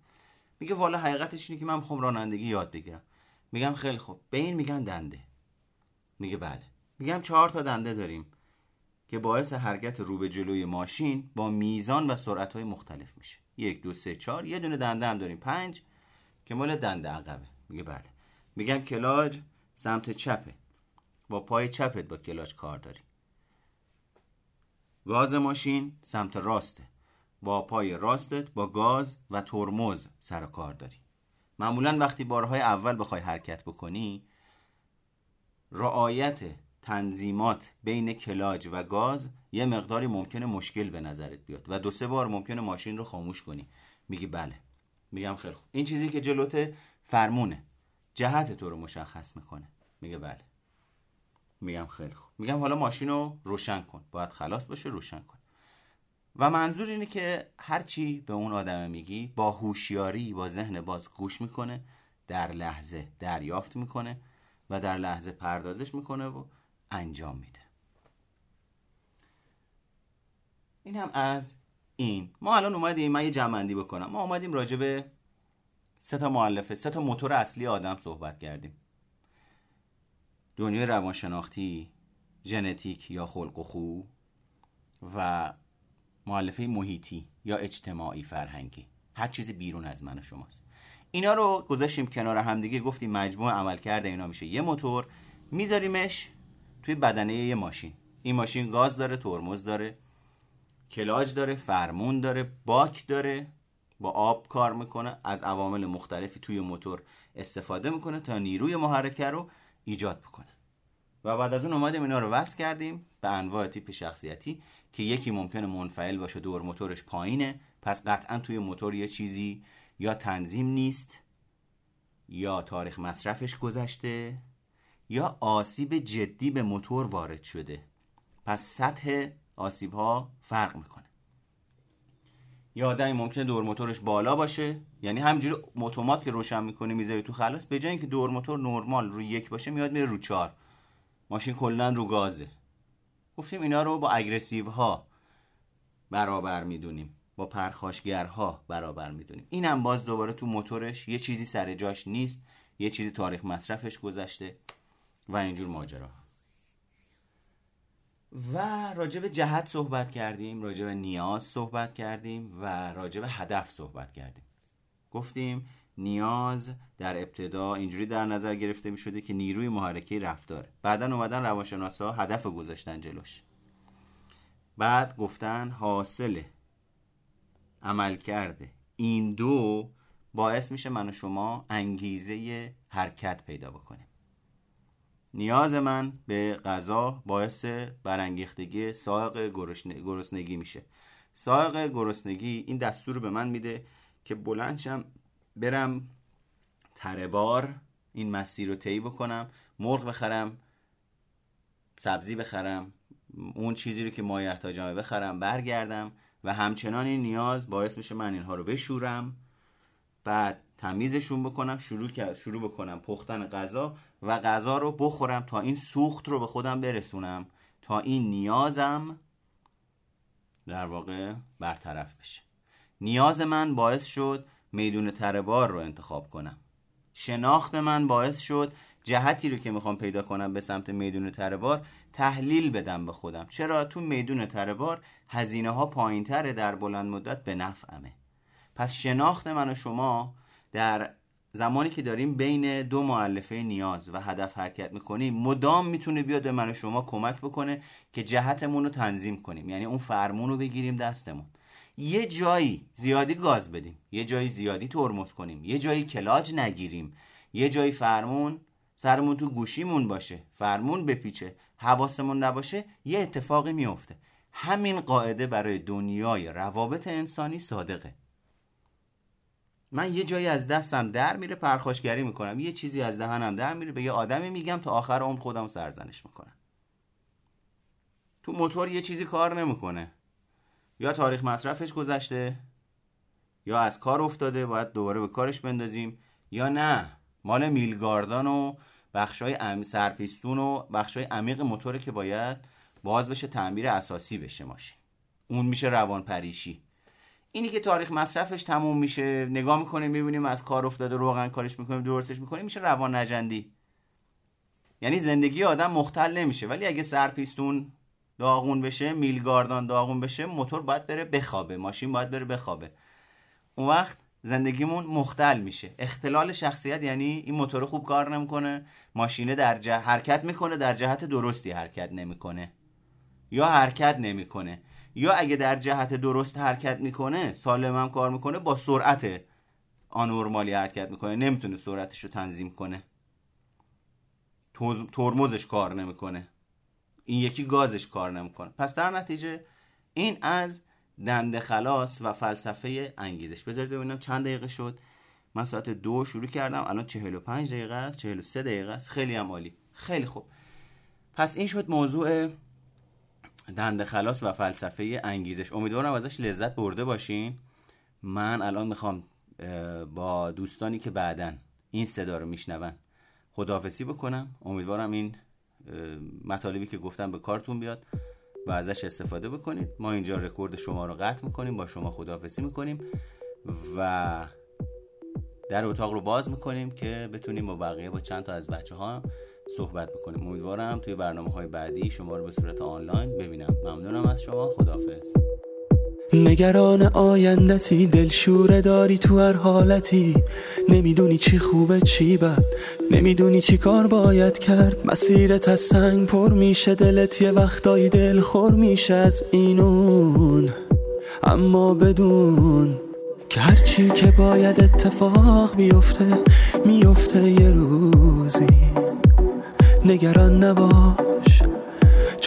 S1: میگه والا حقیقتش اینه که من می‌خوام رانندگی یاد بگیرم. میگم خیلی خوب. به این میگن دنده. میگه بله. میگم چهار تا دنده داریم که باعث حرکت رو به جلوی ماشین با میزان و سرعت های مختلف میشه. یک دو سه چهار. یه دونه دنده هم داریم. پنج که مال دنده عقبه. میگه بله. میگم کلاج سمت چپه. با پای چپت با کلاج کار داری گاز ماشین سمت راسته. با پای راستت با گاز و ترمز سر کار داری. معمولا وقتی بارهای اول بخوای حرکت بکنی رعایت تنظیمات بین کلاج و گاز یه مقداری ممکنه مشکل به نظرت بیاد و دو سه بار ممکنه ماشین رو خاموش کنی. میگی بله. میگم خیلی خوب. این چیزی که جلوت فرمونه. جهت تو رو مشخص می‌کنه. میگه بله. میگم خیلی خوب. میگم حالا ماشین رو روشن کن. باید خلاص باشه روشن کن. و منظور اینه که هرچی به اون آدم میگی با هوشیاری با ذهن باز گوش می‌کنه در لحظه دریافت می‌کنه و در لحظه پردازش می‌کنه و انجام میده. این هم از این. ما الان اومدیم من یه جمعندی بکنم. ما اومدیم راجع به سه تا معلفه سه تا موتور اصلی آدم صحبت کردیم. دنیای روانشناختی ژنتیک یا خلق و خو و معلفه محیطی یا اجتماعی فرهنگی. هر چیزی بیرون از من و شماست. اینا رو گذاشتیم کنار همدیگه گفتیم مجموع عمل کرده اینا میشه یه موتور میذاریمش توی بدنه یه ماشین. این ماشین گاز داره ترمز داره کلاج داره فرمون داره باک داره با آب کار می‌کنه از عوامل مختلفی توی موتور استفاده می‌کنه تا نیروی محرکه رو ایجاد بکنه. و بعد از اون اومدیم اینا رو وصل کردیم به انواع تیپ شخصیتی که یکی ممکنه منفعل باشه دور موتورش پایینه پس قطعا توی موتور یه چیزی یا تنظیم نیست یا تاریخ مصرفش گذشته یا آسیب جدی به موتور وارد شده. پس سطح آسیب ها فرق می‌کنه. یا آدمی ممکنه دور موتورش بالا باشه یعنی همینجوری اتومات که روشن می‌کنه می‌ذاری تو خلاص به جای اینکه دور موتور نرمال روی یک باشه میاد میره رو چهار. ماشین کلا رو گازه. گفتیم اینا رو با اگریسیو ها برابر می‌دونیم با پرخاشگرها برابر می‌دونیم. اینم باز دوباره تو موتورش یه چیزی سر جاش نیست یه چیزی تاریخ مصرفش گذشته و اینجور ماجرا و راجع به جهت صحبت کردیم راجع به نیاز صحبت کردیم و راجع به هدف صحبت کردیم. گفتیم نیاز در ابتدا اینجوری در نظر گرفته می شده که نیروی محرکه رفتاره بعدا اومدن روانشناسا هدف گذاشتن جلوش. بعد گفتن حاصل عمل کرده این دو باعث میشه من و شما انگیزه حرکت پیدا بکنیم. نیاز من به غذا باعث برانگیختگی سایق گرسنگی میشه. سایق گرسنگی این دستور به من میده که بلندشم برم تربار این مسیر رو طی بکنم مرغ بخرم سبزی بخرم اون چیزی رو که مایه احتاجمه بخرم برگردم و همچنان این نیاز باعث میشه من اینها رو بشورم. بعد تمیزشون بکنم شروع شروع بکنم پختن غذا و غذا رو بخورم تا این سوخت رو به خودم برسونم تا این نیازم در واقع برطرف بشه. نیاز من باعث شد میدون تربار رو انتخاب کنم. شناخت من باعث شد جهتی رو که می‌خوام پیدا کنم به سمت میدون تربار تحلیل بدم به خودم. چرا؟ تو میدون تربار هزینه ها پایین در بلند مدت به نفعمه. پس شناخت من و شما در زمانی که داریم بین دو معلفه نیاز و هدف حرکت می‌کنیم مدام می‌تونه بیاد به من و شما کمک بکنه که جهتمون رو تنظیم کنیم. یعنی اون فرمون رو بگیریم دستمون. یه جایی زیادی گاز بدیم یه جایی زیادی ترمز کنیم یه جایی کلاج نگیریم یه جایی فرمون سرمون تو گوشیمون باشه فرمون بپیچه حواسمون نباشه یه اتفاقی میفته همین قاعده برای دنیای روابط انسانی صادقه. من یه جایی از دستم در میره پرخاشگری می‌کنم یه چیزی از دهنم در میره به یه آدمی میگم تا آخر عمر خودم سرزنش می‌کنم. تو موتور یه چیزی کار نمی‌کنه. یا تاریخ مصرفش گذشته یا از کار افتاده باید دوباره به کارش بندازیم یا نه. مال میلگاردان و بخشای ام سرپیستون و بخشای عمیق موتوره که باید باز بشه تعمیر اساسی بشه ماشین. اون میشه روان پریشی اینی که تاریخ مصرفش تموم میشه نگاه می‌کنیم می‌بینیم از کار افتاده روغن کارش می‌کنیم درستش می‌کنیم میشه روان نجندی یعنی زندگی آدم مختل نمیشه. ولی اگه سرپیستون داغون بشه میلگاردان داغون بشه موتور باید بره بخوابه ماشین باید بره بخوابه. اون وقت زندگیمون مختل میشه. اختلال شخصیت یعنی این موتور خوب کار نمی‌کنه ماشینه در جه... حرکت می‌کنه در جهت درستی حرکت نمی‌کنه. یا حرکت نمی‌کنه. یا اگه در جهت درست حرکت می‌کنه سالم هم کار می‌کنه با سرعت آنورمالی حرکت می‌کنه. نمی‌تونه سرعتش رو تنظیم کنه. ترمزش کار نمی‌کنه. این یکی گازش کار نمی‌کنه. پس در نتیجه این از دنده خلاص و فلسفه انگیزش. بذارید ببینم چند دقیقه شد. من ساعت دو شروع کردم الان 45 دقیقه است 43 دقیقه است. خیلی هم عالی. خیلی خوب. پس این شد موضوع دنده خلاص و فلسفه انگیزش. امیدوارم ازش لذت برده باشین. من الان می‌خوام با دوستانی که بعدا این صدا رو میشنون خداحافظی بکنم. امیدوارم این مطالبی که گفتم به کارتون بیاد و ازش استفاده بکنید. ما اینجا رکورد شما رو قطع می‌کنیم با شما خداحافظی می‌کنیم و در اتاق رو باز می‌کنیم که بتونیم با بقیه با چند تا از بچه ها صحبت بکنیم. امیدوارم توی برنامه های بعدی شما رو به صورت آنلاین ببینم. ممنونم از شما. خداحافظ.
S2: نگران آیندتی دلشوره داری تو هر حالتی. نمی‌دونی چی خوبه چی بد. نمی‌دونی چی کار باید کرد. مسیرت از سنگ پر میشه دلت یه وقتایی دل خور میشه از اینون. اما بدون که هرچی که باید اتفاق بیفته میفته یه روزی. نگران نباش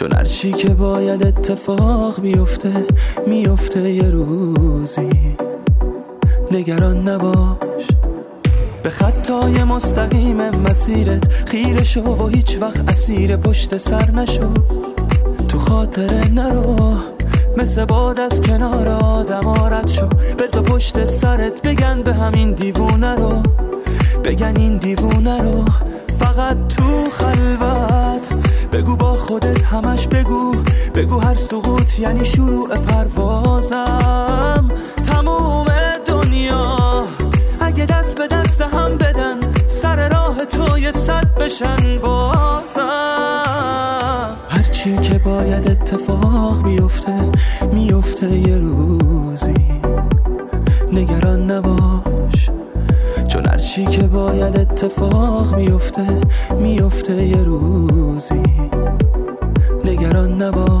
S2: چون هرچی که باید اتفاق بیفته میفته یه روزی. نگران نباش. به خطای مستقیم مسیرت خیره شو و هیچ وقت اسیر پشت سر نشو. تو خاطر نرو. مثل باد از کنار آدم رد شو. بزا پشت سرت بگن به همین دیوونه رو. بگن این دیوونه رو. فقط تو خلوت. بگو با خودت همش بگو. بگو هر سقوط یعنی شروع پروازم. تموم دنیا. اگه دست به دست هم بدن سر راه تو یه صد بشن بازم. هرچی که باید اتفاق بیفته میفته یه روزی. هرچی که باید اتفاق بیفته میفته یه روزی. نگران نباش.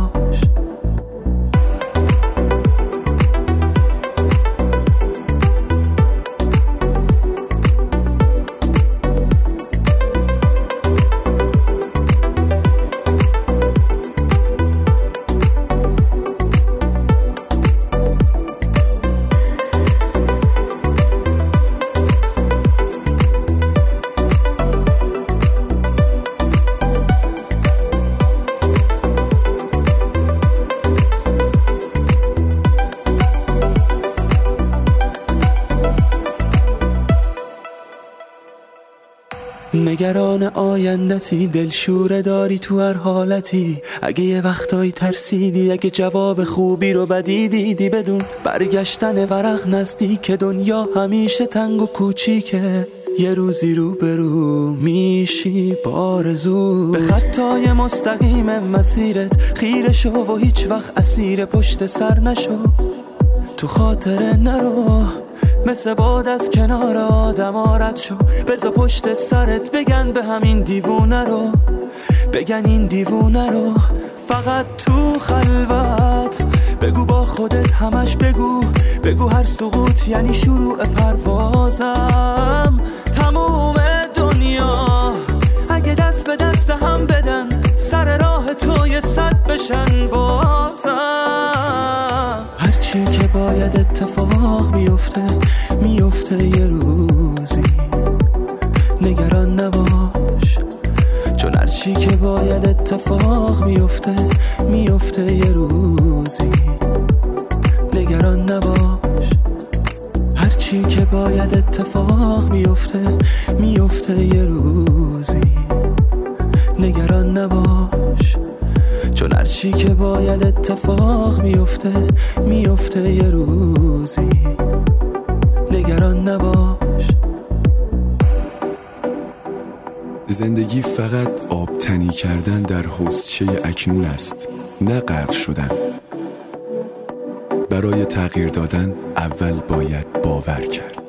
S2: نگران آیندتی دلشوره داری تو هر حالتی. اگه یه وقتایی ترسیدی اگه جواب خوبی رو بدی دیدی بدون برگشتن ورق نزدیک دنیا همیشه تنگ و کوچیکه. یه روزی رو برو میشی بارزو به خطای مستقیم مسیرت خیره شو و هیچ وقت اسیر پشت سر نشو. تو خاطر نرو مثل باد از کنار آدم رد شو. بزا پشت سرت بگن به همین دیوونه رو. بگن این دیوونه رو فقط تو خلوت. بگو با خودت همش بگو. بگو هر سقوط یعنی شروع پروازم. تموم دنیا. اگه دست به دست هم بدن سر راه تو یه صد بشن بازم. که باید اتفاق بیفته میفته یه روزی. نگران نباش. چون هرچی که باید اتفاق بیفته میفته یه روزی. نگران نباش. هرچی که باید اتفاق بیفته میفته یه روزی. نگران نباش. چون هرچی که باید اتفاق بیفته میفته یه روزی. نگران نباش.
S3: زندگی فقط آبتنی کردن در حوزچه اکنون است نه غرق شدن. برای تغییر دادن اول باید باور کرد.